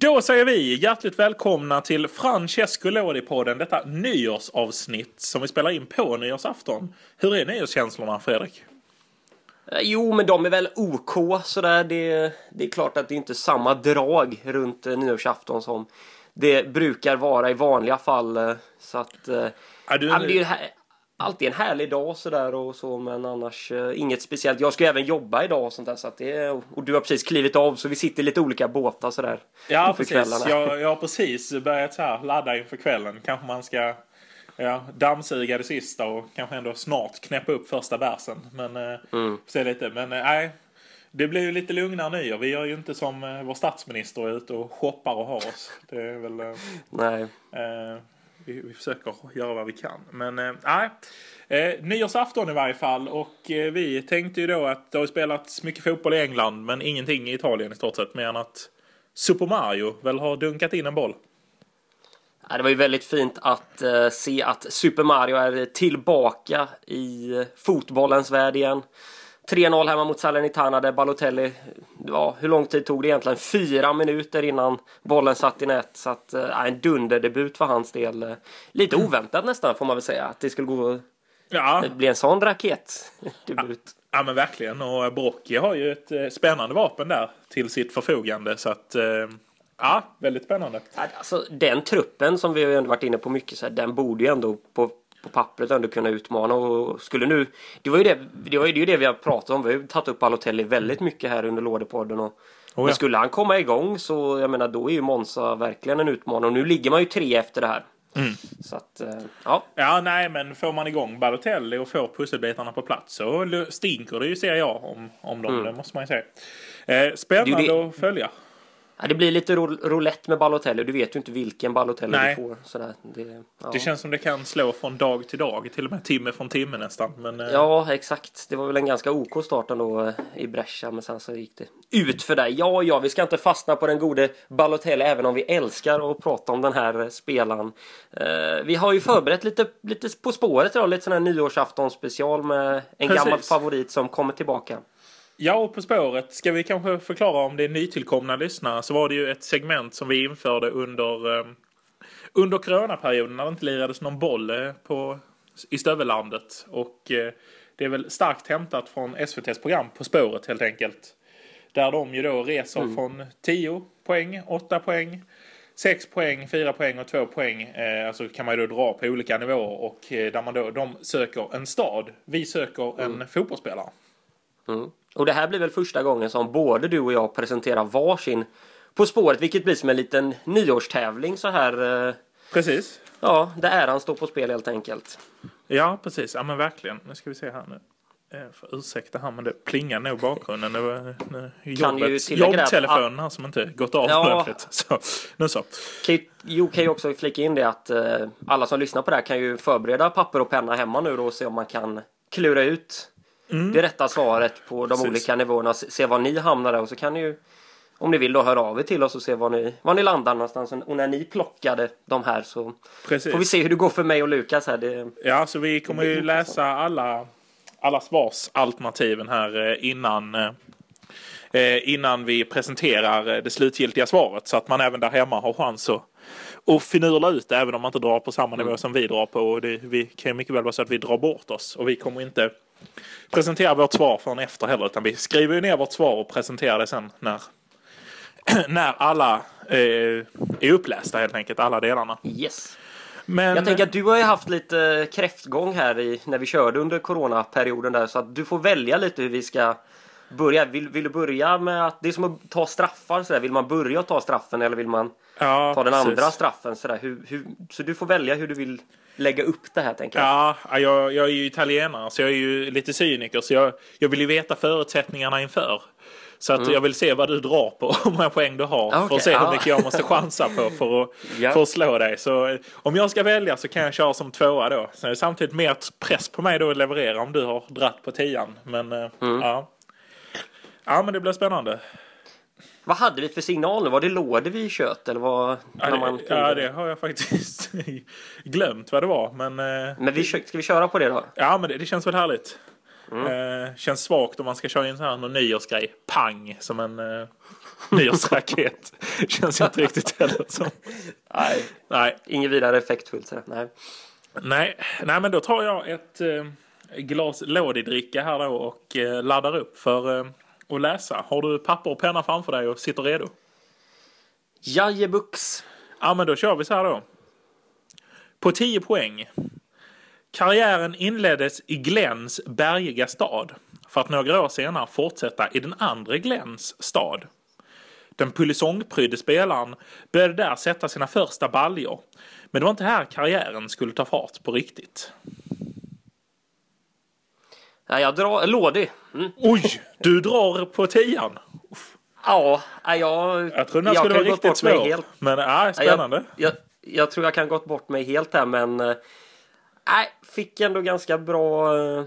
Då säger vi hjärtligt välkomna till Francesco Lodi-podden, detta nyårsavsnitt som vi spelar in på nyårsafton. Hur är nyårskänslorna, Fredrik? Eh, Jo, men de är väl OK sådär. Det, det är klart att det inte är samma drag runt eh, nyårsafton som det brukar vara i vanliga fall. eh, Så att... Ja, du, Ja, det är ju här, alltid en härlig dag sådär och så men annars eh, inget speciellt. Jag ska ju även jobba idag och sånt där så att det och du har precis klivit av så vi sitter i lite olika båtar sådär. ja, precis. Jag, jag har precis börjat så här ladda inför kvällen. Kanske man ska ja, dammsuga det sista och kanske ändå snart knäppa upp första bärsen. Men eh, Mm. se lite. Men eh, nej. Det blir ju lite lugnare nyår. Vi gör ju inte som eh, vår statsminister är ute och shoppar och har oss. Det är väl... Eh, Nej. Vi, vi försöker göra vad vi kan. Men eh, nej. Eh, nyårsafton i varje fall. Och eh, vi tänkte ju då att det har spelats mycket fotboll i England. Men ingenting i Italien i stort sett. Mer än att Super Mario väl har dunkat in en boll. Ja, det var ju väldigt fint att eh, se att Super Mario är tillbaka i eh, fotbollens värld igen. 3-0 hemma mot Salernitana där Balotelli, ja, hur lång tid tog det egentligen? Fyra minuter innan bollen satt i nät. Så att, eh, en dunderdebut för hans del. Eh, Lite oväntat nästan får man väl säga att det skulle gå, Ja, det blir en sån raketdebut. ja men verkligen. Och Brocchi har ju ett eh, spännande vapen där till sitt förfogande. Så att, eh, ja, väldigt spännande. Ja, Alltså, den truppen som vi har varit inne på mycket, så här, den borde ju ändå på, på pappret ändå kunna utmana. Och skulle nu, det var ju det, det, var ju det, är ju det vi har pratat om. Vi har ju tagit upp Balotelli väldigt mycket här under Lådepodden. Och, ja. Men skulle han komma igång så jag menar då är ju Monza verkligen en utmanare. Och nu ligger man ju tre efter det här. Mm. Så att, eh, ja. Ja, nej, men får man igång Balotelli och får pusselbitarna på plats så stinker det ju, ser jag, om, om dem. Det måste man ju säga. Eh, spännande Det ju att följa. Ja, Det blir lite ro- roulette med Balotelli. Du vet ju inte vilken Balotelli Nej. du får. Sådär. Det, ja. Det känns som det kan slå från dag till dag, till och med timme från timme nästan. Men, eh, Ja, exakt. Det var väl en ganska OK start ändå eh, i Brescia, men sen så gick det ut för dig. Ja, ja, vi ska inte fastna på den gode Balotelli, även om vi älskar att prata om den här eh, spelaren. Eh, vi har ju förberett lite, lite På spåret idag, lite sån här nyårsafton special med en Precis. gammal favorit som kommer tillbaka. Ja, och På spåret ska vi kanske förklara om det är nytillkomna lyssnare så var det ju ett segment som vi införde under, eh, under coronaperioden när det inte lirades någon boll eh, på, i stövellandet. Och eh, det är väl starkt hämtat från SVTs program På spåret helt enkelt. Där de ju då reser från 10 poäng, 8 poäng, 6 poäng, 4 poäng och 2 poäng. Eh, alltså kan man ju då dra på olika nivåer och eh, där man då, de söker en stad. Vi söker en fotbollsspelare. Mm. Och det här blir väl första gången som både du och jag presenterar varsin På spåret, vilket blir som en liten nyårstävling så här. eh, Precis. Ja, där äran står på spel helt enkelt. Ja, precis. Ja, men verkligen. Nu ska vi se här nu. Jag får ursäkta här, men det plingar nog i bakgrunden. Det var jobbet, jobbtelefonen här som inte gått av Ja. ordentligt. Så, nu så. Jo, kan ju också flika in det att eh, alla som lyssnar på det här kan ju förbereda papper och penna hemma nu då och se om man kan klura ut det rätta svaret på de Precis. olika nivåerna. Se var ni hamnar där och så kan ni ju om ni vill då höra av er till oss och se var ni, var ni landar någonstans. Och när ni plockade de här så Precis. får vi se hur det går för mig och Lukas här. Det, Ja, så vi kommer ju läsa alla, alla svarsalternativen här eh, innan, eh, eh, innan vi presenterar det slutgiltiga svaret. Så att man även där hemma har chans att och finurla ut det, även om man inte drar på samma nivå som vi drar på. Och det, vi kan ju mycket väl vara så att vi drar bort oss. Och vi kommer inte presentera vårt svar förrän efter heller. Utan vi skriver ju ner vårt svar och presenterar det sen när, när alla eh, är upplästa helt enkelt. Alla delarna. yes. Men, Jag tänker att du har ju haft lite kräftgång här i, när vi körde under coronaperioden där så att du får välja lite hur vi ska börja. Vill, vill du börja med att det är som att ta straffar så där. Vill man börja ta straffen eller vill man ja, ta den precis. andra straffen så där? Hur, hur, så du får välja hur du vill lägga upp det här tänker jag. Ja, jag, jag är ju italienare så jag är ju lite cyniker så jag, jag vill ju veta förutsättningarna inför. Så att jag vill se vad du drar på, hur många poäng du har. för Mm. Okej, att se hur ja. mycket jag måste chansa på för att, Ja. för att slå dig. Så eh, om jag ska välja så kan jag köra som tvåa då. Sen är det samtidigt mer press på mig då att leverera om du har dratt på tian. Men eh, Mm. ja. Ja men det blir spännande. Vad hade vi för signal nu? Var det lådor vi kött eller vad? Ja, när man det, ja det har jag faktiskt glömt vad det var. Men, eh, Men vi, ska vi köra på det då? Ja, men det, det känns väl härligt. Mm. Eh, känns svagt om man ska köra in så här någon nyårsgrej. Pang! Som en... Eh, nyårsraket. Känns inte riktigt heller som. Nej, Nej, inget vidare effektfullt. Så. Nej. nej, nej, men då tar jag ett eh, glas lådidricka här då och eh, laddar upp för att läsa. Har du papper och penna framför dig och sitter redo? Jajebux. Ja, men då kör vi så här då. På 10 poäng. Karriären inleddes i Glens bergiga stad för att några år senare fortsätta i den andra Glens stad. Den pulisongprydde spelaren började där sätta sina första baljor. Men det var inte här karriären skulle ta fart på riktigt. Ja, jag drar lådig. Mm. Oj, du drar på tian. Ja, jag... Jag trodde den skulle vara riktigt svår. helt. Men ja, Nej, spännande. Jag, jag, jag tror jag kan gått bort mig helt här men... eh, Nej, fick ändå ganska bra... eh,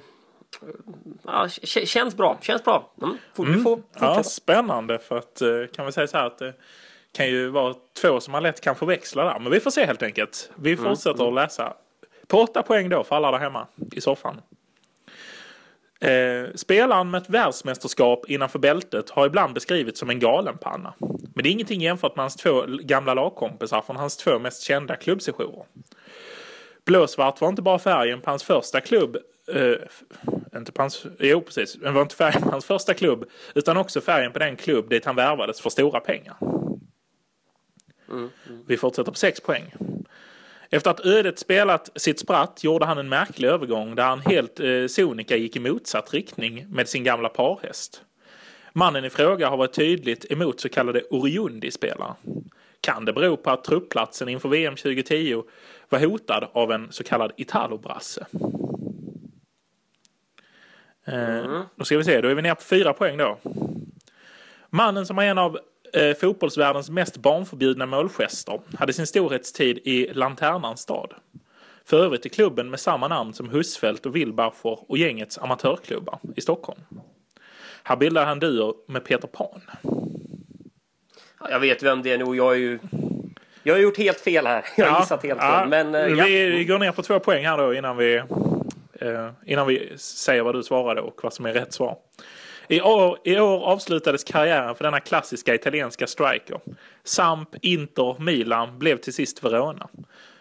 Ja, känns bra. Känns bra. Mm. Får, Du får Ja, spännande för att eh, kan vi säga så här att det kan ju vara två som man lätt kan förväxla där. Men vi får se helt enkelt. Vi Mm, fortsätter att läsa. På åtta poäng då för alla där hemma i soffan. Eh, spelaren med ett världsmästerskap innanför bältet har ibland beskrivits som en galenpanna. Men det är ingenting jämfört med hans två gamla lagkompisar från hans två mest kända klubbsessioner. Blåsvart var inte bara färgen på hans första klubb. Eh, inte på hans, jo, precis. Den var inte färgen på hans första klubb. Utan också färgen på den klubb dit han värvades för stora pengar. Vi fortsätter på 6 poäng. Efter att ödet spelat sitt spratt gjorde han en märklig övergång där han helt eh, sonika gick i motsatt riktning med sin gamla parhäst. Mannen i fråga har varit tydligt emot så kallade Oriundi-spelare. Kan det bero på att truppplatsen inför VM 2010 var hotad av en så kallad Italo-brasse? Eh, Då ska vi se, då är vi nere på fyra poäng då. Mannen som är en av eh, fotbollsvärldens mest barnförbjudna målgester hade sin storhetstid i Lanternans stad. För övrigt i klubben med samma namn som Husfeldt och Wilbacher och gängets amatörklubbar i Stockholm. Här bildade han duo med Peter Pan. Ja, Jag vet vem det är nu. Jag har ju... Jag har gjort helt fel här. Jag har gissat helt fel. Men eh, ja. vi, vi går ner på två poäng här då innan vi, eh, innan vi säger vad du svarade och vad som är rätt svar. I år, I år avslutades karriären för denna klassiska italienska striker. Samp, Inter, Milan blev till sist Verona.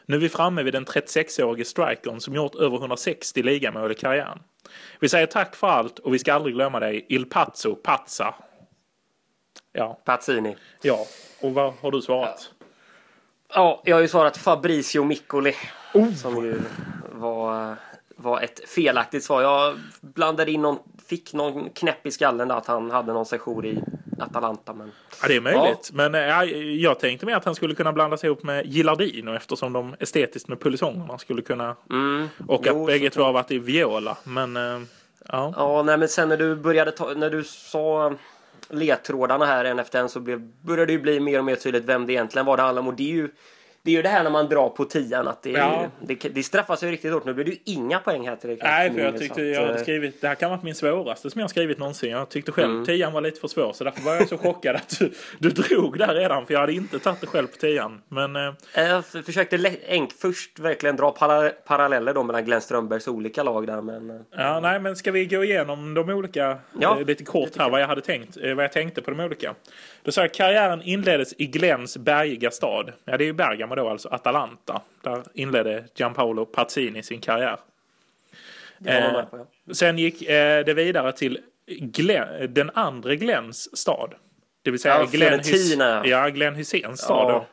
Nu är vi framme vid den 36-årige strikern som gjort över 160 ligamål i karriären. Vi säger tack för allt och vi ska aldrig glömma dig. Il Pazzo Pazza. Ja, Pazzini. ja. Och vad har du svarat? Ja, jag har ju svarat Fabricio Miccoli. Oh. Som ju var, var ett felaktigt svar. Jag blandade in någon, fick någon knäpp i skallen där att han hade någon session i Atalanta. Men Ja, det är möjligt. Men eh, ja, jag tänkte mer att han skulle kunna blandas ihop med Gilardino eftersom de estetiskt med pulisongerna skulle kunna... Mm. Och Jo, att bägge två har varit i viola. Men eh, ja. Ja, nej, men sen när du började ta, när du sa ledtrådarna här en efter en så blev, började det ju bli mer och mer tydligt vem det egentligen var det handlade om. Och det är ju det, är ju det här när man drar på tian att det, Ja. ju, det, det straffar sig riktigt hårt. Nu blir det ju inga poäng här till dig. Nej, för jag tyckte jag hade eh, skrivit, det här kan vara min svåraste som jag har skrivit någonsin. Jag tyckte själv Mm. tian var lite för svår så därför var jag så chockad att du, du drog där redan för jag hade inte tagit det själv på tian. Men eh, Jag f- försökte enk, först verkligen dra para, paralleller då mellan Glenn Strömbergs olika lag där men... eh, Ja, nej, men ska vi gå igenom de olika Ja, eh, lite kort här vad jag hade tänkt, eh, vad jag tänkte på de olika. Då sa jag karriären inleddes i Glens bergiga stad. Ja, det är ju Bergamo då, alltså Atalanta. Där inledde Gianpaolo Pazzini sin karriär. Eh, ja. Sen gick eh, det vidare till Glenn, den andra Glens stad. Det vill säga Ja, Glenn, Fiorentina. ja, Glenn Hyséns stad. Ja.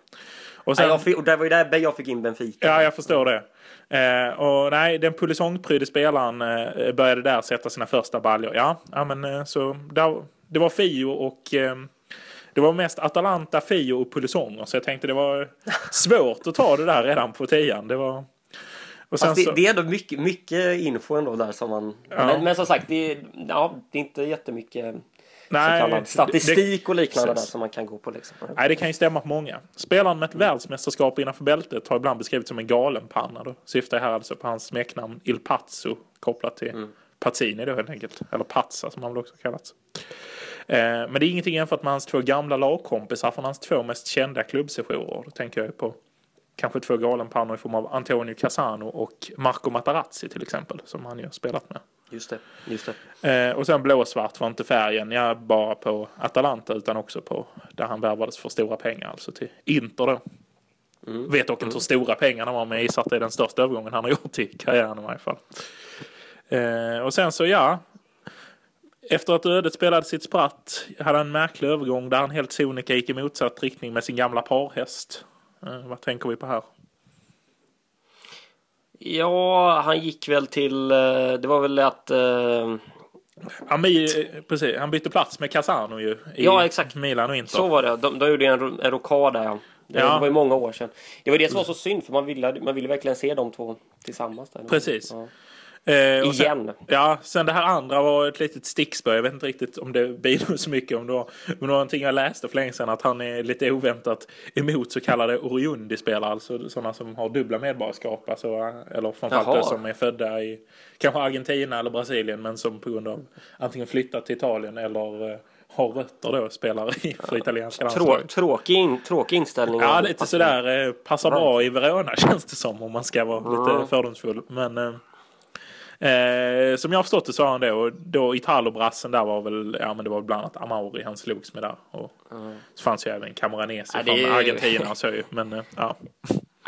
Och sen, jag, fick- och det var ju där jag fick in Benfica. Ja, jag förstår det. Eh, och nej, den pulisongprydde spelaren eh, började där sätta sina första baljor. Ja, ja men eh, så där, det var Fio och eh, det var mest Atalanta, Fio och pulisonger. Så jag tänkte det var svårt att ta det där redan på tian. Det var... Och sen Fast det, så, det är ändå mycket, mycket info ändå där som man... Ja. Men, men som sagt, det är, ja, det är inte jättemycket nej, så kallad det- statistik och liknande precis. där som man kan gå på. Liksom. Nej, det kan ju stämma på många. Spelaren med ett världsmästerskap innanför bältet har ibland beskrivits som en galenpanna. Då syftar här alltså på hans smeknamn Il Pazzo kopplat till Mm. Pazzini då helt enkelt. Eller Pazza som han väl också kallats. Eh, men det är ingenting jämfört med hans två gamla lagkompisar från hans två mest kända klubbsessioner. Då tänker jag på kanske två galenpannor i form av Antonio Cassano och Marco Materazzi till exempel. Som han ju har spelat med. Just det, just det. Eh, och sen blåsvart var inte färgen, ja, bara på Atalanta utan också på där han värvades för stora pengar, alltså till Inter då. Mm. Vet dock inte hur stora pengarna var, men jag gissar att det är den största övergången han har gjort i karriären i varje fall. Eh, och sen så, ja. Efter att ödet spelade sitt spratt hade han en märklig övergång där han helt sonika gick i motsatt riktning med sin gamla parhäst. Eh, vad tänker vi på här? Ja, han gick väl till... eh, Det var väl att... eh, Ami, precis, han bytte plats med Casano ju. I Ja, exakt. Milan och Inter. Så var det. De, de gjorde en, en rokad där. ja. Det, Ja. var ju många år sedan. Det var det som var så synd för man ville, man ville verkligen se de två tillsammans. Där. Precis. Ja. Eh, och sen, Igen. ja, sen det här andra var ett litet stickspö. Jag vet inte riktigt om det bidrog så mycket. Om det var, men det var någonting jag läste för länge sedan att han är lite oväntat emot så kallade Oriundi-spelare. Alltså sådana som har dubbla medborgarskap. Alltså, eller framförallt de som är födda i kanske Argentina eller Brasilien. Men som på grund av antingen flyttat till Italien eller eh, har rötter då spelar i för italienska Trå, landslaget. tråkig, in, tråkig inställning. Ja, lite sådär. Eh, passar bra i Verona känns det som om man ska vara lite fördomsfull. Men eh, som jag har förstått det så har han det. Och då Italo-brassen där var väl, ja men det var bland annat Amauri han slogs med där. Och så fanns ju även Camoranesi Ja, är från Argentina och så ju. Men eh, ja.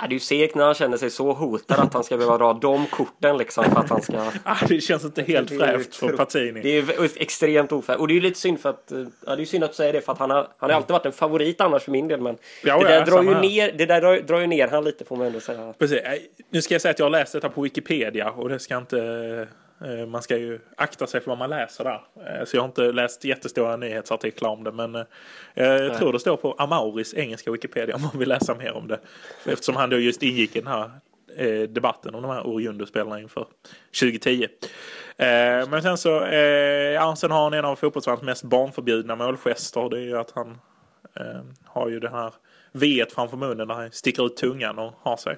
Ja, det är ju segt när han känner sig så hotad att han ska behöva dra de korten liksom för att han ska... Ah, det känns inte helt är ju fräscht för Patini. Det är extremt ofräscht. Och det är ju lite synd för att... eh, Ja, det är synd att säger det för att han har, han har alltid varit en favorit annars för min del. Men Ja, det där, drar ju här. ner, det där drar, drar ju ner han lite får man ändå säga. Precis. Eh, Nu ska jag säga att jag har läst detta på Wikipedia och det ska inte... eh, Man ska ju akta sig för vad man läser där. Eh, Så jag har inte läst jättestora nyhetsartiklar om det men eh, jag tror det står på Amauris engelska Wikipedia om man vill läsa mer om det. Eftersom han då just ingick i den här debatten om de här Oriundo-spelarna inför 2010. Eh, Men sen så, ja, sen har han en av fotbollsvärldens mest barnförbjudna målgester. Det är ju att han har ju det här V framför munnen där han sticker ut tungan och har sig.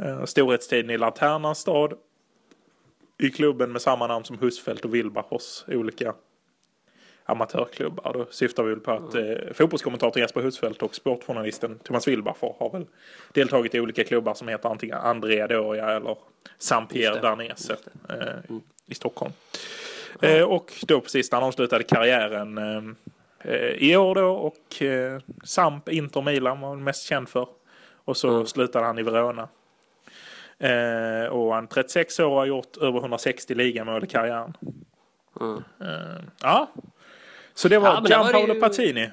Eh, Storhetstiden i Lanternans stad. I klubben med samma namn som Husfeldt och Wilbachers olika amatörklubbar. Då syftar vi väl på att eh, fotbollskommentatorn Jesper Husfeldt och sportjournalisten Thomas Wilbacher har väl deltagit i olika klubbar som heter antingen Andrea Doria eller Saint-Pierre Darnese eh, i Stockholm. Eh, och då precis när han avslutade karriären eh, eh, i år då och eh, Samp, Inter, Milan var han mest känd för. Och så slutade han i Verona. Eh, och han 36 år och har gjort över 160 ligamål i karriären. Eh, ja. Så det var Ja, Gianpaolo ju- Patini.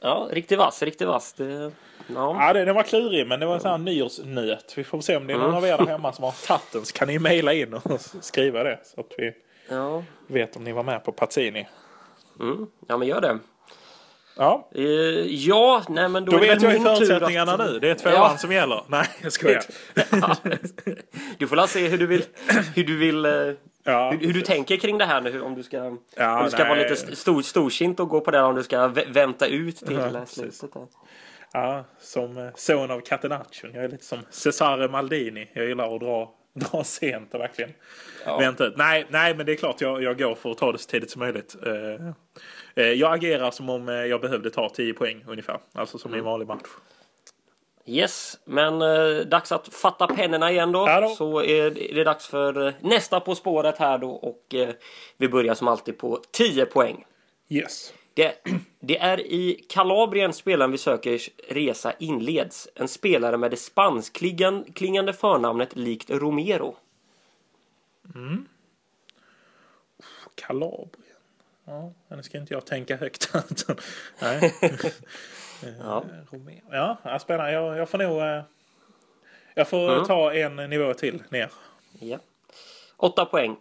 Ja, riktigt vass, riktigt vass. Det, ja. Ja, det, den var klurig men det var en sån här nyårsnöt. Vi får se om det är någon av er där hemma som har tagit den så kan ni mejla in och skriva det så att vi Ja. vet om ni var med på Patini. Mm. ja, men gör det. Ja, Eh, ja, nej men då, då vet jag ju förutsättningarna att- nu. Det är tvåan Ja. som gäller. Nej, jag skojar. Du får la se hur du vill, hur du vill eh, Ja, hur, hur du tänker kring det här nu. Om du ska, Ja, om du ska vara lite st- stor, storsint och gå på det. Om du ska vä- vänta ut till Ja, eh, slutet. Där. Ja, som son av Catenaccion. Jag är lite som Cesare Maldini. Jag gillar att dra, dra sent och verkligen Ja. vänta ut. Nej, nej, men det är klart jag, jag går för att ta det så tidigt som möjligt. Eh, jag agerar som om eh, jag behövde ta 10 poäng ungefär. Alltså som i en vanlig match. Yes, men eh, dags att fatta pennorna igen då. Då. Så är det, dags för eh, nästa På spåret här då. Och eh, vi börjar som alltid på 10 poäng. Yes. Det, det är i Kalabrien spelaren vi söker resa inleds. En spelare med det spanskklingande förnamnet likt Romero. Kalabrien. Ja, nu ska inte jag tänka högt. Nej. Ja. Romero. Ja, ja, spännande. Jag, jag får nog... eh, Jag får Mm. ta en nivå till ner. Ja. 8 poäng.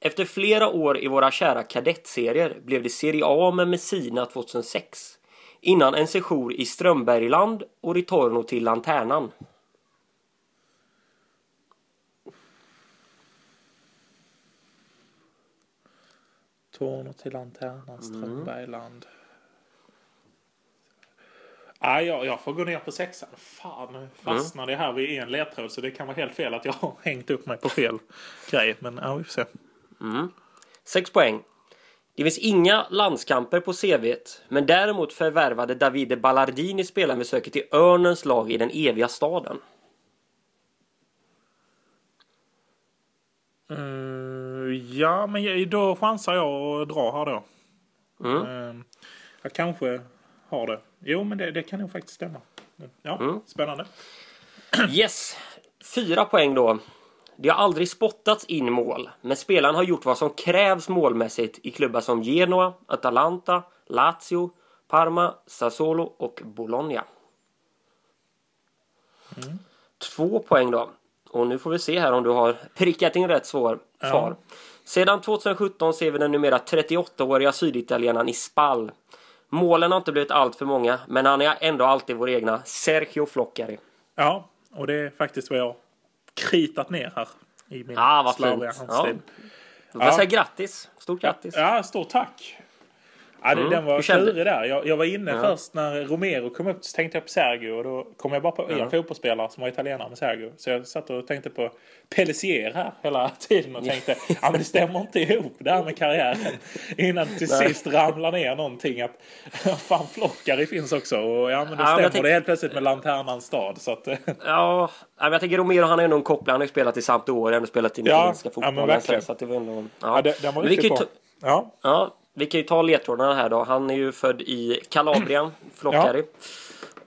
Efter flera år i våra kära kadettserier blev det Serie A med Messina 2006. Innan en sejour i Strömbergland och Ritorno till Lanternan. Torno till Lanternan, Strömbergland. Ja, jag, jag får gå ner på sexan. Fan, nu fastnade jag här vid en ledtråd så det kan vara helt fel att jag har hängt upp mig på fel grej. Men ja, vi får se. 6 poäng. Det finns inga landskamper på CVt, men däremot förvärvade Davide Ballardini spelaren vi söker till Örnens lag i den eviga staden. Uh, ja, men då chansar jag att dra här då. Mm. Eh, jag kanske har det. Jo, men det, det kan nog faktiskt stämma. Ja, Mm. spännande. Yes! Fyra poäng då. Det har aldrig spottats in mål, men spelaren har gjort vad som krävs målmässigt i klubbar som Genoa, Atalanta, Lazio, Parma, Sassuolo och Bologna. Två poäng då. Och nu får vi se här om du har prickat in rätt svar. svar. Sedan 2017 ser vi den numera 38-åriga syditalienaren i Spall. Målen har inte blivit allt för många, men han är ändå alltid vår egna Sergio Floccari. Ja, och det är faktiskt vad jag kritat ner här i min Ah, vad slarviga handstil. Då får jag Ja. säga grattis. Stort grattis. Ja, stort tack. Ja, det, Mm, Den var klurig där. Jag, jag var inne Ja. först när Romero kom upp så tänkte jag på Sergio och då kom jag bara på en Ja. fotbollsspelare som var italienare med Sergio. Så jag satt och tänkte på Pellissier här hela tiden och tänkte ja men det stämmer inte ihop det här med karriären. Innan till Nej. sist ramlar ner någonting att fan Flockari finns också och ja men det Ja, men stämmer jag tänk- det helt plötsligt med Lanternans stad. Så att, Ja, men jag tänker Romero han är ändå en kopplare. Han har ju spelat i Sampdoria, ändå spelat i den Ja, italienska ja, men fotbollen. verkligen. så att det var ändå, ja, ja. det, den var Men riktigt bra. Ja, Ja, vi kan ju ta ledtrådarna här då. Han är ju född i Kalabrien, Floccari.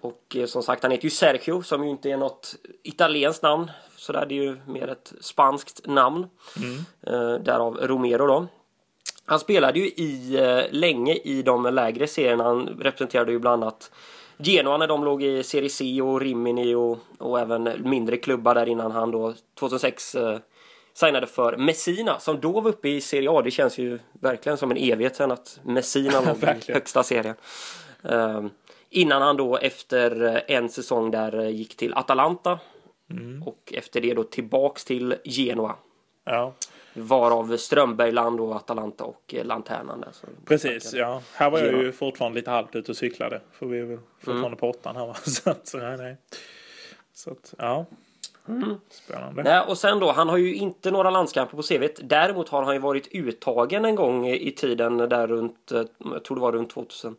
Och eh, som sagt, han heter ju Sergio som ju inte är något italienskt namn. Så där, det är ju mer ett spanskt namn. Eh, därav Romero då. Han spelade ju i, eh, länge i de lägre serierna. Han representerade ju bland annat Genoa när de låg i Serie C och Rimini och, och även mindre klubbar där innan han då 2006 eh, signade för Messina som då var uppe i Serie A. Det känns ju verkligen som en evighet sedan att Messina låg i högsta serien. Eh, innan han då efter eh, en säsong där eh, gick till Atalanta och efter det då tillbaks till Genoa. ja. Varav Strömbergland och Atalanta och eh, Lanternan där. Precis, ja. Här var jag Ja. ju fortfarande lite halvt ute och cyklade. För vi är väl fortfarande Mm. på åttan här va. Så att, nej, nej. Så att, ja. Mm. Spännande. Nej, och sen då, han har ju inte några landskamper på CVt. Däremot har han ju varit uttagen en gång i tiden där runt, eh, jag tror det var runt 2000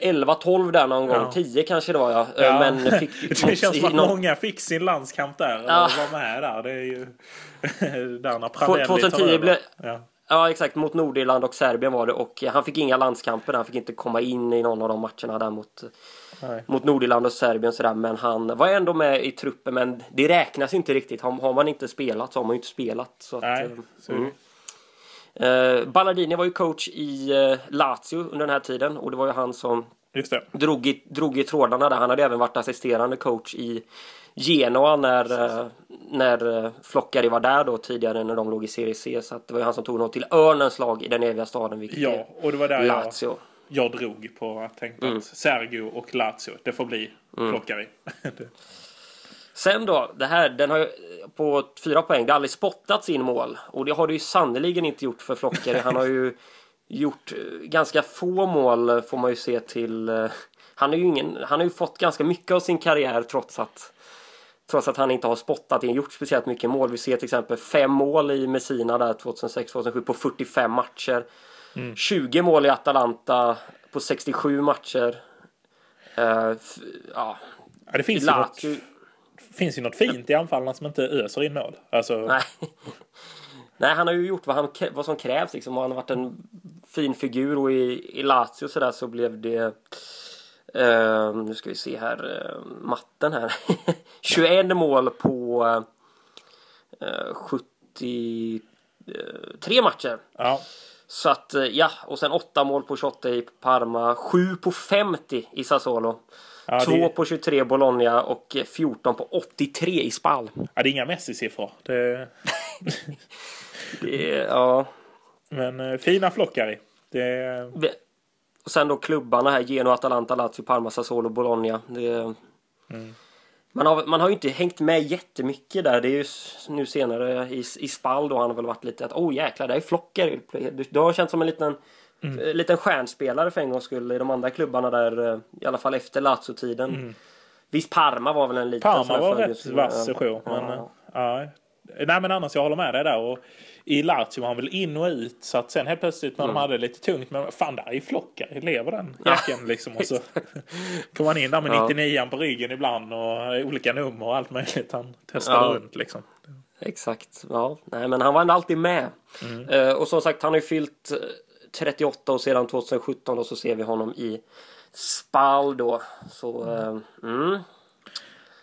11, 12 där någon gång, Ja. 10 kanske det var ja. Ja. Men fick det känns som att någon- många fick sin landskamp där. Ja. Och var med där. Det är ju där när Prandelli tar 2010 över. blev- Ja. Ja exakt, mot Nordirland och Serbien var det och han fick inga landskamper. Han fick inte komma in i någon av de matcherna där mot, Nej. mot Nordirland och Serbien sådär. Men han var ändå med i truppen men det räknas inte riktigt. Har, har man inte spelat så har man ju inte spelat. Så Nej, eh, så mm. Eh, Ballardini var ju coach i eh, Lazio under den här tiden och det var ju han som Just det. drog i, drog i trådarna där. Han hade även varit assisterande coach i Genoa när, eh, när eh, Floccari var där då tidigare när de låg i Serie C. Så det var ju han som tog dem till Örnens lag i den eviga staden vilket Ja, och det var där jag, Lazio. jag drog på att tänka Mm. att Sergio och Lazio, det får bli Flockari. Det- Sen då, det här den har ju på fyra poäng. Det har aldrig spottats in mål och det har det ju sannerligen inte gjort för Floccari. Han har ju gjort eh, ganska få mål eh, får man ju se till. eh, Han, är ju ingen, han har ju fått ganska mycket av sin karriär trots att Trots att han inte har spottat in, gjort speciellt mycket mål. Vi ser till exempel fem mål i Messina där 2006-2007 på 45 matcher. 20 mål i Atalanta på 67 matcher. F- ja, Ja, det finns ju, något, Lazio. finns ju något fint i anfallarna som inte öser in mål. Alltså, Nej. Nej, han har ju gjort vad, han, vad som krävs. Liksom. Han har varit en fin figur och i, i Lazio så, där så blev det... eh, nu ska vi se här. eh, matten här. 21 mål på uh, 73 matcher. ja. Så att eh, ja, och sen 8 mål på 28 i Parma. 7 på 50 i Sassuolo. Ja, 2 det, på 23 Bologna och eh, 14 på 83 i Spal. ja, det är inga Messi-siffror. Det, Det ja. Men eh, fina Flockari. Det, Vi- Och sen då klubbarna här, Genoa, Atalanta, Lazio, Parma, Sassuolo, Bologna. Det, man, har, man har ju inte hängt med jättemycket där. Det är ju nu senare i, i Spall då han har väl varit lite att oh jäklar, det är flockar. Du, du har känt som en liten, eh, liten stjärnspelare för en gångs skull i de andra klubbarna där, eh, i alla fall efter Lazio-tiden. Visst, Parma var väl en liten Parma var rätt vass sejour. Men, Ja. eh, ja. Nej men annars jag håller med dig där. Och I Lazio var han väl in och ut. Så att sen helt plötsligt när de hade lite tungt. Men fan där är Flockari. Lever den jäkeln liksom. Och så kom han in där med Ja. 99 på ryggen ibland. Och olika nummer och allt möjligt. Han testade Ja. runt liksom. Exakt. Ja, nej, men han var ändå alltid med. Mm. Uh, och som sagt, han har ju fyllt 38 och sedan 2017 och så ser vi honom i Spal då. Så, uh, mm.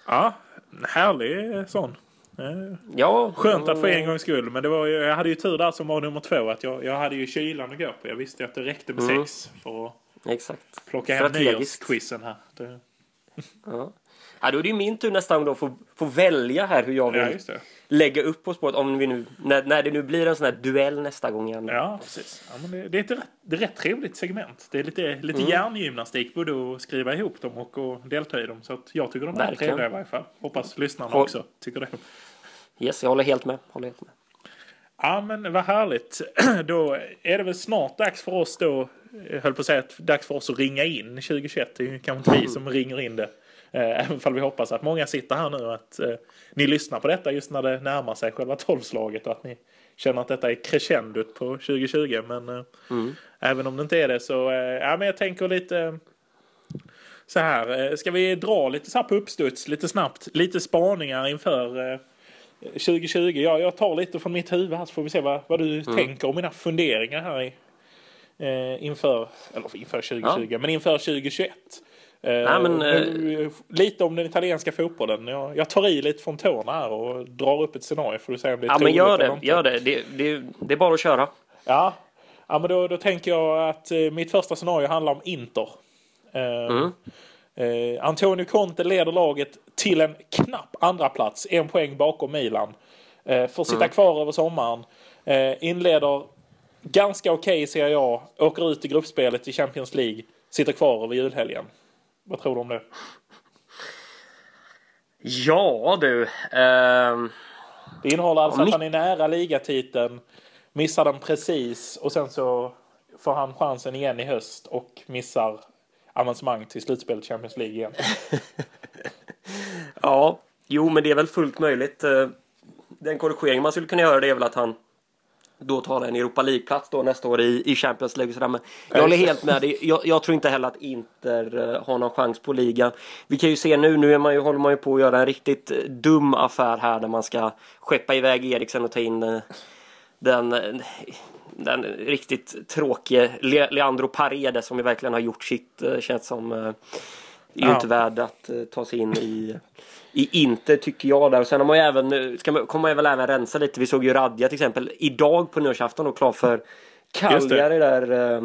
Ja, härlig sån. Ja, Skönt att få en gångs skull. Men det var, jag hade ju tur där som var nummer två. Att jag, jag hade ju kylan att gå på. Jag visste att det räckte med mm. sex för att Exakt. plocka hem nyårsquizen här. Det... Ja. Ja, då är det ju min tur nästa gång då att få, få välja här hur jag vill ja, lägga upp på spåret. Om vi nu, när, när det nu blir en sån här duell nästa gång igen. Ja, precis. Ja, men det, det är ett rätt, det är rätt trevligt segment. Det är lite, lite mm. hjärngymnastik både att skriva ihop dem och att delta i dem. Så att jag tycker de är trevliga i varje fall. Hoppas lyssnarna Håll. också tycker det. Yes, jag håller helt med. Håller helt med. Ja, men vad härligt. Då är det väl snart dags för oss då, jag höll på att säga att dags för oss att ringa in 2021. Det är ju kanske inte vi som ringer in det. Eh, även om vi hoppas att många sitter här nu och att eh, ni lyssnar på detta just när det närmar sig själva tolvslaget och att ni känner att detta är crescendot på 2020. Men eh, mm. även om det inte är det så, ja men jag tänker lite så här, ska vi dra lite så här på uppstuds, lite snabbt, lite spaningar inför 2020. Ja, jag tar lite från mitt huvud här så får vi se vad, vad du mm. tänker om mina funderingar här i, eh, inför, eller inför 2020, ja. men inför 2021. Eh, Nej, men, eh, lite om den italienska fotbollen. Jag, jag, tar i lite från tårna här och drar upp ett scenario för att se om det är Ja, men gör det. Gör det. Det, det. det är bara att köra. Ja, ja men då, då tänker jag att eh, mitt första scenario handlar om Inter. Eh, mm. Eh, Antonio Conte leder laget till en knapp andra plats, en poäng bakom Milan. Eh, får sitta mm. kvar över sommaren. Eh, inleder ganska okej okay, ser jag. Åker ut i gruppspelet i Champions League. Sitter kvar över julhelgen. Vad tror du om det? Ja du. Uh... Det innehåller alltså att han är nära ligatiteln. Missar den precis och sen så får han chansen igen i höst och missar avancemang till slutspelet Champions League igen. ja, jo men det är väl fullt möjligt. Eh, den korrigering man skulle kunna göra det är väl att han då tar en Europa League-plats då nästa år i, i Champions League. Sådär. Men jag håller helt med dig. Jag, jag, tror inte heller att Inter uh, har någon chans på ligan. Vi kan ju se nu, nu är man ju, håller man ju på att göra en riktigt uh, dum affär här där man ska skeppa iväg Eriksen och ta in den den riktigt tråkige Leandro Paredes som ju verkligen har gjort sitt eh, känns som är ju ja. inte värd att eh, ta sig in i i inte tycker jag där. Och sen har man ju även, ska man, kommer man väl även rensa lite. Vi såg ju Radja till exempel idag på nyårsafton och klar för Cagliari där. Eh,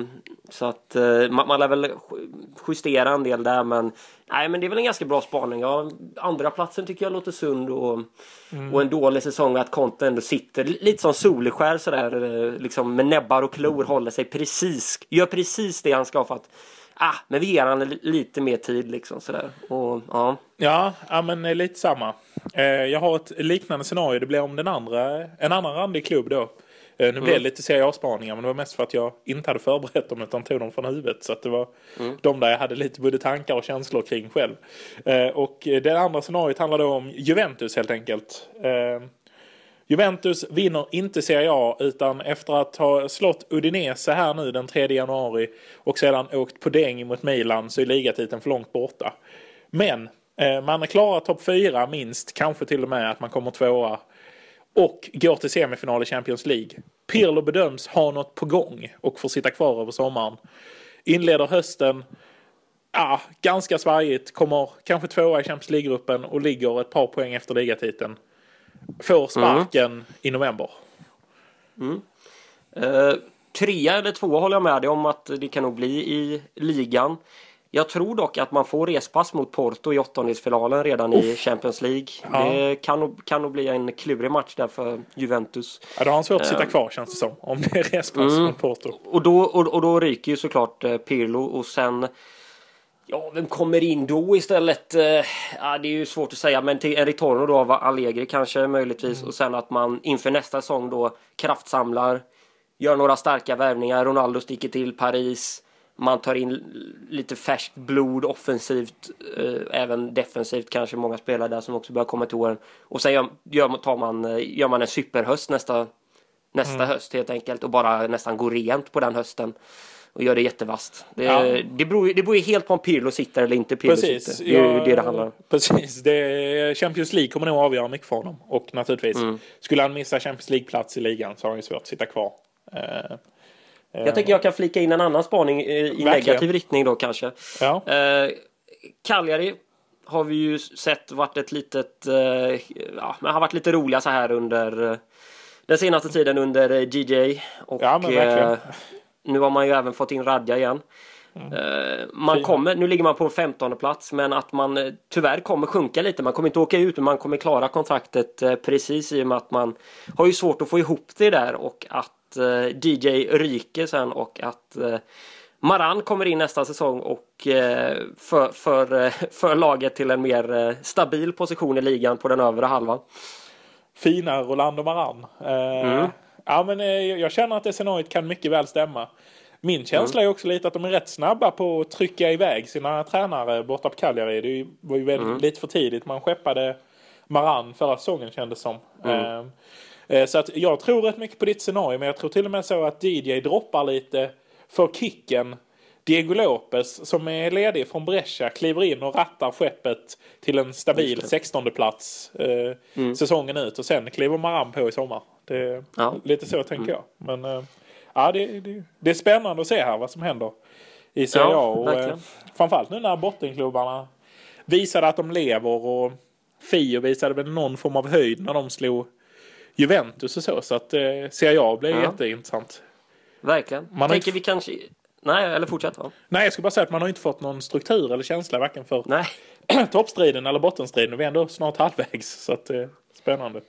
så att man, man lär väl justera en del där men Nej men det är väl en ganska bra spaning. Ja, andra platsen tycker jag låter sund och, mm. och en dålig säsong att Conte ändå sitter lite som Solskär sådär eh, liksom med näbbar och klor håller sig precis, gör precis det han ska för att ah, men vi ger han lite mer tid liksom sådär. Och, ja. Ja, ja men eh, lite samma. Eh, jag har ett liknande scenario. Det blir om den andra, en annan randig klubb då Eh, nu blev det mm. lite Serie A-spaningar men det var mest för att jag inte hade förberett dem utan tog dem från huvudet. Så det var mm. de där jag hade lite både tankar och känslor kring själv. Eh, och det andra scenariot handlar då om Juventus helt enkelt. Eh, Juventus vinner inte Serie A utan efter att ha slått Udinese här nu den 3 januari och sedan åkt på däng mot Milan så är ligatiteln för långt borta. Men man klarar topp 4 minst, kanske till och med att man kommer tvåa och går till semifinal i Champions League. Pirlo bedöms ha något på gång och får sitta kvar över sommaren. Inleder hösten ja, ganska svajigt, kommer kanske tvåa i Champions League-gruppen och ligger ett par poäng efter ligatiteln. Får sparken mm. i november. Mm. Uh, trea eller två håller jag med dig om att det kan nog bli i ligan. Jag tror dock att man får respass mot Porto i åttondelsfinalen redan Uff. i Champions League. Ja. Det kan nog, kan nog bli en klurig match där för Juventus. Ja, då har han svårt att sitta eh. kvar känns det som. Om det är respass mm. mot Porto. Och då, och, och då ryker ju såklart eh, Pirlo och sen Ja, vem kommer in då istället? Eh, ja, det är ju svårt att säga, men till en retorno då av Allegri kanske möjligtvis mm. och sen att man inför nästa säsong då kraftsamlar, gör några starka värvningar. Ronaldo sticker till Paris man tar in lite färskt blod offensivt, eh, även defensivt kanske många spelare där som också börjar komma till åren. Och sen gör, gör, tar man, eh, gör man en superhöst nästa, nästa mm. höst helt enkelt och bara nästan går rent på den hösten. och gör det jättevast. Det, Ja. det, beror, det beror ju helt på om Pirlo sitter eller inte Pirlo Precis. sitter. Det är ju Ja, det det handlar om. Precis. Det, Champions League kommer nog avgöra mycket för honom. Och naturligtvis, Mm. skulle han missa Champions League-plats i ligan så har han ju svårt att sitta kvar. Eh, Jag tänker jag kan flika in en annan spaning eh, i Verkligen. negativ riktning då kanske. ja. Eh, Cagliari har vi ju sett varit ett litet, eh, ja, men har varit lite roliga så här under den senaste tiden under DJ. Och Ja, nu har man ju även fått in Radja igen. Eh, man kommer, nu ligger man på 15 plats men att man tyvärr kommer sjunka lite. Man kommer inte åka ut men man kommer klara kontraktet precis i och med att man har ju svårt att få ihop det där och att eh, DJ ryker sen och att eh, Maran kommer in nästa säsong och eh, för, för, för laget till en mer stabil position i ligan på den övre halvan. Fina Rolando Maran. Mm. Ja, men jag känner att det scenariot kan mycket väl stämma. Min känsla Mm. är också lite att de är rätt snabba på att trycka iväg sina tränare borta på Cagliari. Det var ju väldigt, Mm. lite för tidigt. Man skeppade Maran förra säsongen kändes som. Mm. Eh, Så att jag tror rätt mycket på ditt scenario. Men jag tror till och med så att DJ droppar lite för kicken. Diego Lopez som är ledig från Brescia kliver in och rattar skeppet till en stabil 16 plats eh, Mm. säsongen ut och sen kliver Maran på i sommar. Det, Ja. Lite så tänker jag. Men eh, ja, det, det, det är spännande att se här vad som händer i Serie Ja, A. Och, eh, framförallt nu när bottenklubbarna visade att de lever och Fio visade väl någon form av höjd när de slog Juventus och så. Så att eh, Serie A blir Ja. jätteintressant. Verkligen. Man Tänker inte- vi kanske... Nej, eller fortsätt va? Nej, jag skulle bara säga att man har inte fått någon struktur eller känsla varken för Nej. toppstriden eller bottenstriden. Vi är ändå snart halvvägs. Så att eh, spännande.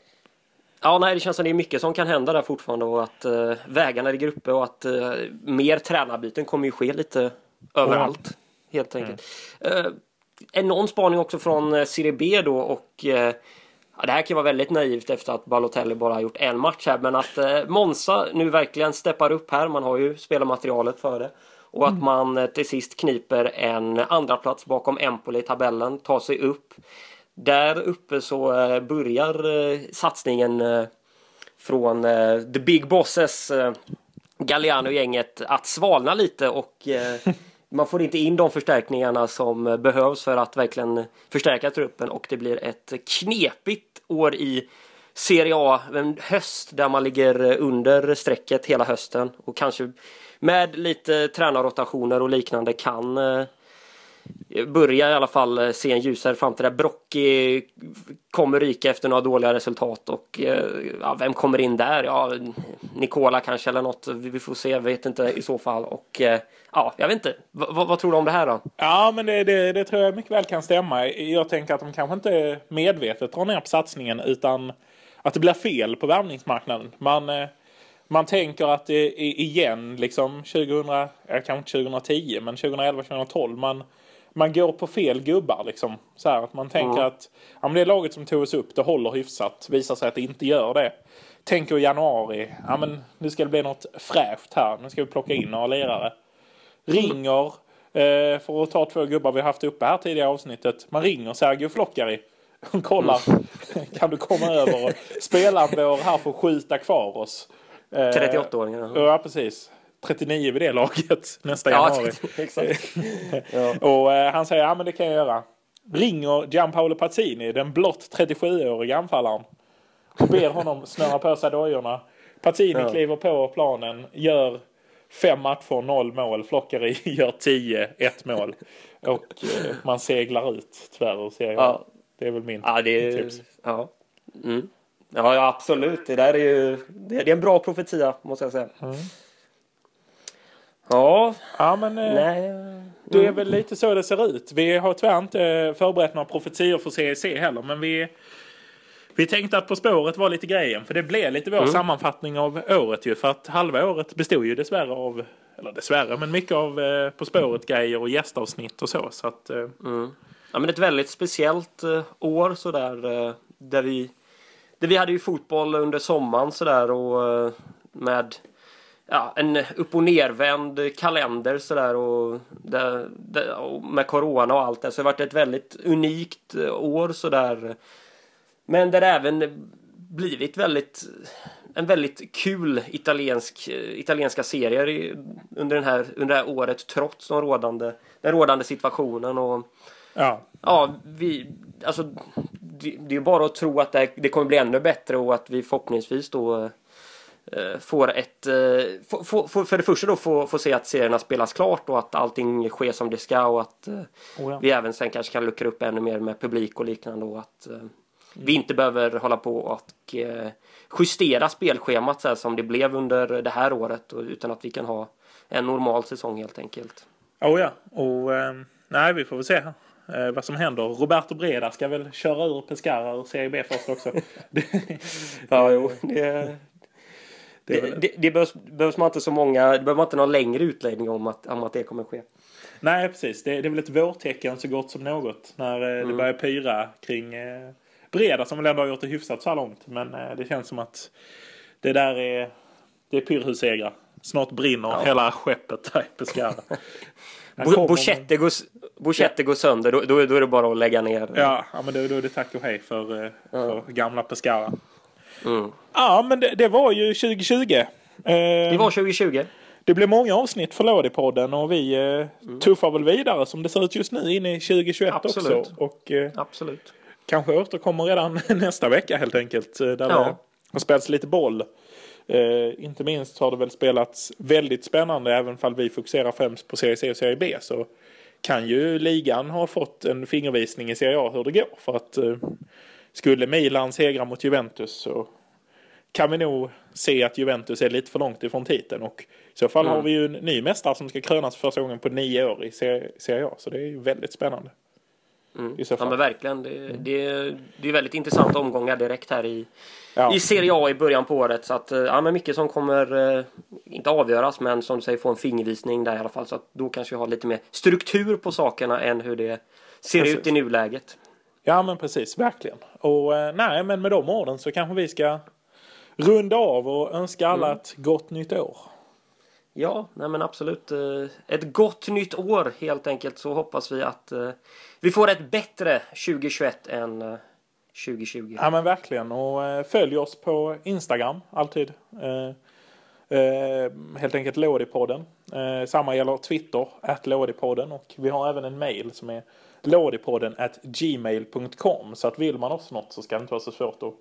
Ja, nej, det känns som det är mycket som kan hända där fortfarande och att eh, vägarna ligger uppe och att eh, mer tränarbyten kommer ju ske lite överallt. Helt enkelt. Eh, en någon spaning också från eh, Serie B då och eh, ja, det här kan vara väldigt naivt efter att Balotelli bara har gjort en match här men att eh, Monza nu verkligen steppar upp här. Man har ju spelarmaterialet för det. Och att man eh, till sist kniper en andra plats bakom Empoli i tabellen, tar sig upp. Där uppe så eh, börjar eh, satsningen från The Big Bosses Galliano-gänget att svalna lite och man får inte in de förstärkningarna som behövs för att verkligen förstärka truppen och det blir ett knepigt år i Serie A, en höst där man ligger under strecket hela hösten och kanske med lite tränarrotationer och liknande kan eh, börja i alla fall eh, se en ljusare framtid där kommer ryka efter några dåliga resultat och eh, ja, vem kommer in där? Ja, Nikola kanske eller något. Vi får se, vet inte i så fall. Och eh, ja, jag vet inte. V vad- tror du om det här då? Ja, men det, det, det tror jag mycket väl kan stämma. Jag tänker att de kanske inte medvetet drar ner på satsningen utan att det blir fel på värvningsmarknaden. Man, man tänker att det är igen, liksom 2000, kanske inte 2010, men 2011, 2012. Man, man går på fel gubbar liksom. Så här, att man tänker Mm. att ja, men det laget som tog oss upp, det håller hyfsat. Visar sig att det inte gör det. Tänker i januari, ja men nu ska det bli något fräscht här. Nu ska vi plocka in några lirare ringer, eh, för att ta två gubbar vi haft uppe här tidigare avsnittet. Man ringer Sergio Floccari och kollar. kan du komma över och spela vår här för att skjuta kvar oss? Eh, 38-åringar. Ja, precis. 39 vid det laget nästa Ja, januari. Ja. Och eh, han säger, ja men det kan jag göra. Ringer Gianpaolo Pazzini, den blott 37-åriga anfallaren. Och ber honom snöra på sig dojorna. Pazzini Ja. kliver på planen, gör fem matcher, noll mål. Flockari gör tio, ett mål. Och eh, man seglar ut tyvärr ur serien. Ja. Det är väl min Ja, det är, tips. ja. Mm. ja, absolut. Det där är ju det är en bra profetia, måste jag säga. Mm. Ja, Ja, men eh, nej. det är väl lite så det ser ut. Vi har tyvärr inte förberett några profetior för CEC heller, men vi vi tänkte att På spåret var lite grejen, för det blev lite vår sammanfattning av året ju. För att halva året bestod ju dessvärre av, eller dessvärre, men mycket av eh, På spåret-grejer och gästavsnitt och så. Så att, eh, Ja, men ett väldigt speciellt eh, år sådär. Eh, där vi, där vi hade ju fotboll under sommaren sådär och eh, med ja, en upp och nervänd kalender sådär och, och med corona och allt det. Så det har varit ett väldigt unikt år sådär. Men där det även blivit väldigt en väldigt kul italiensk, italienska serier i, under, den här, under det här året trots den rådande, den rådande situationen. Och, Ja, ja, vi, alltså, det, det är bara att tro att det, det kommer bli ännu bättre och att vi förhoppningsvis då får ett... Eh, få- få- få- för det första då få, få se att serierna spelas klart och att allting sker som det ska och att eh, Oh ja. vi även sen kanske kan luckra upp ännu mer med publik och liknande och att eh, vi inte behöver hålla på och eh, justera spelschemat så här som det blev under det här året och, utan att vi kan ha en normal säsong helt enkelt. oh ja. Och eh, nej, vi får väl se eh, vad som händer. Roberto Breda ska väl köra ur Pescara ur Serie B först också. Ja, jo, det, Det det, det, det behövs, behövs man inte så många, det behöver man inte någon längre utläggning om att, om att det kommer ske. Nej, precis. Det, det är väl ett vårtecken så gott som något. När eh, det börjar pyra kring eh, Breda som väl ändå har gjort det hyfsat så här långt. Men eh, det känns som att det där är, det är pyrhussegrar. Snart brinner hela skeppet där i Pescara. Han Bo- kommer- Bochette går, går sönder, då, då, då är det bara att lägga ner. Ja, ja men då, då är det tack och hej för, eh, för gamla Pescara. Mm. Ja, men det, det var ju 2020. Eh, Det var 2020. Det blev många avsnitt för Lådipodden och vi eh, tuffar väl vidare som det ser ut just nu in i 2021 Absolut. också. Och eh, Absolut. kanske återkommer redan nästa vecka helt enkelt. eh, Där Ja. det har spelats lite boll. Eh, inte minst har det väl spelats väldigt spännande även fall vi fokuserar främst på Serie C och Serie B. Så kan ju ligan ha fått en fingervisning i Serie A hur det går. För att eh, skulle Milan segra mot Juventus så kan vi nog se att Juventus är lite för långt ifrån titeln. Och i så fall Mm. har vi ju en ny mästare som ska krönas för första gången på nio år i Serie A. Så det är ju väldigt spännande. Mm. I så Ja fall. men verkligen. Det, det, det är väldigt intressanta omgångar direkt här i, Ja. i Serie A i början på året. Så att, eh, ja, men mycket som kommer, eh, inte avgöras, men som du säger få en fingervisning där i alla fall. Så att då kanske vi har lite mer struktur på sakerna än hur det ser Precis. ut i nuläget. Ja men precis, verkligen. Och eh, nej men med de orden så kanske vi ska runda av och önska alla Mm. ett gott nytt år. Ja, nej men absolut. eh, Ett gott nytt år helt enkelt så hoppas vi att eh, vi får ett bättre 2021 än eh, 2020. Ja men verkligen och följ oss på Instagram alltid. Helt enkelt Lådipodden. Samma gäller Twitter, at Lådipodden och vi har även en mail som är lådipodden at gmail.com så att vill man oss något så ska det inte vara så svårt att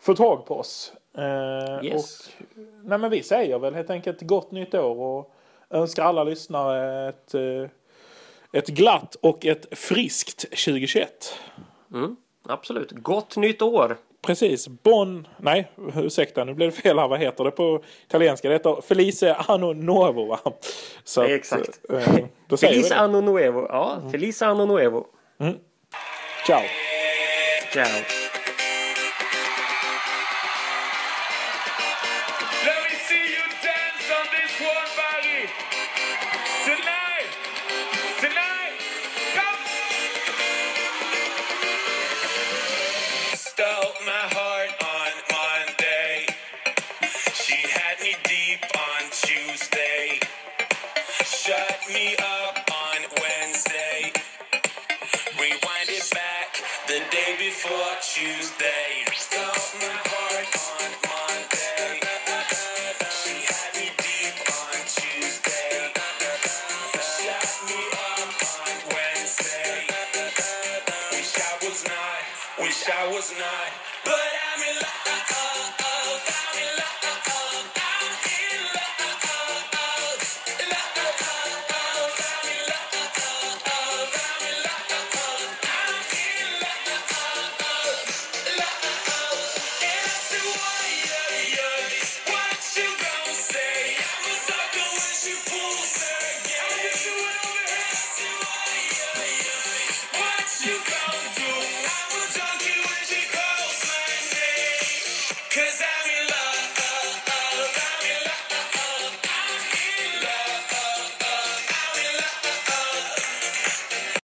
få tag på oss. Eh, Yes. och, nej men vi säger väl helt enkelt gott nytt år och önskar alla lyssnare ett, eh, ett glatt och ett friskt 2021. Mm, absolut. Gott nytt år! Precis, Bon... Nej, ursäkta nu blev det fel här. Vad heter det på italienska? Det heter Felice Anno Nuovo va? Så att, Exakt. eh, då det. anno nuevo! Ja, feliz anno nuevo! Ciao! Ciao!